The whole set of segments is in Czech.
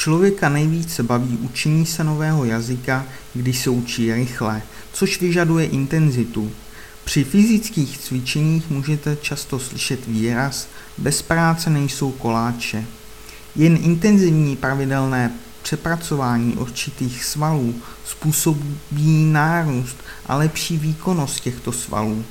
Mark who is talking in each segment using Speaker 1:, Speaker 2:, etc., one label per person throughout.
Speaker 1: Člověka nejvíce baví učení se nového jazyka, když se učí rychle, což vyžaduje intenzitu. Při fyzických cvičeních můžete často slyšet výraz bez práce nejsou koláče. Jen intenzivní pravidelné přepracování určitých svalů způsobí nárůst a lepší výkonnost těchto svalů.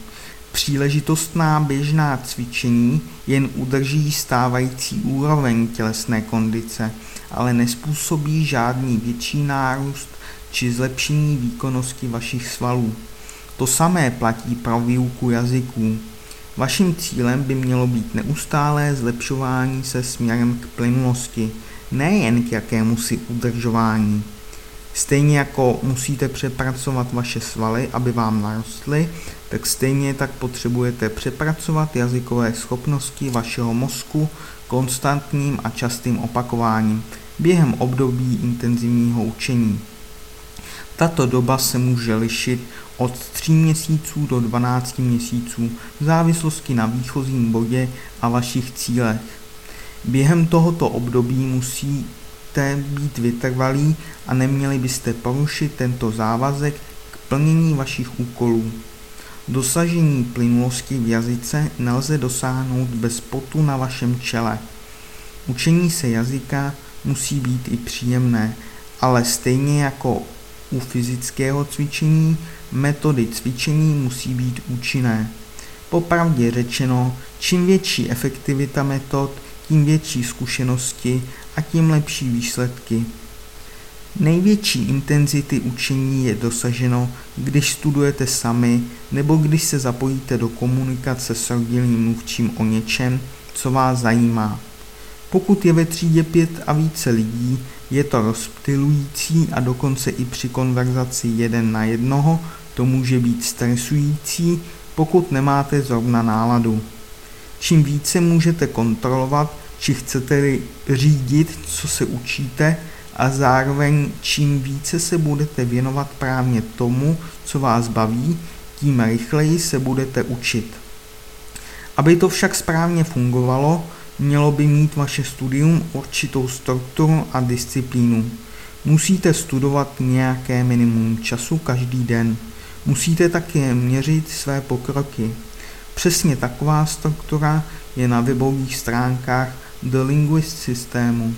Speaker 1: Příležitostná běžná cvičení jen udrží stávající úroveň tělesné kondice, ale nespůsobí žádný větší nárůst či zlepšení výkonnosti vašich svalů. To samé platí pro výuku jazyků. Vaším cílem by mělo být neustálé zlepšování se směrem k plynulosti, nejen k jakému si udržování. Stejně jako musíte přepracovat vaše svaly, aby vám narostly, tak stejně tak potřebujete přepracovat jazykové schopnosti vašeho mozku konstantním a častým opakováním během období intenzivního učení. Tato doba se může lišit od 3 měsíců do 12 měsíců v závislosti na výchozím bodě a vašich cílech. Během tohoto období musíte být vytrvalí a neměli byste porušit tento závazek k plnění vašich úkolů. Dosažení plynulosti v jazyce nelze dosáhnout bez potu na vašem čele. Učení se jazyka musí být i příjemné, ale stejně jako u fyzického cvičení metody cvičení musí být účinné. Popravdě řečeno, čím větší efektivita metod, tím větší zkušenosti a tím lepší výsledky. Největší intenzity učení je dosaženo, když studujete sami nebo když se zapojíte do komunikace s rodilým mluvčím o něčem, co vás zajímá. Pokud je ve třídě pět a více lidí, je to rozptilující a dokonce i při konverzaci jeden na jednoho to může být stresující, pokud nemáte zrovna náladu. Čím více můžete kontrolovat, či chcete řídit, co se učíte, a zároveň čím více se budete věnovat právě tomu, co vás baví, tím rychleji se budete učit. Aby to však správně fungovalo, mělo by mít vaše studium určitou strukturu a disciplínu. Musíte studovat nějaké minimum času každý den. Musíte také měřit své pokroky. Přesně taková struktura je na webových stránkách The Linguist systému.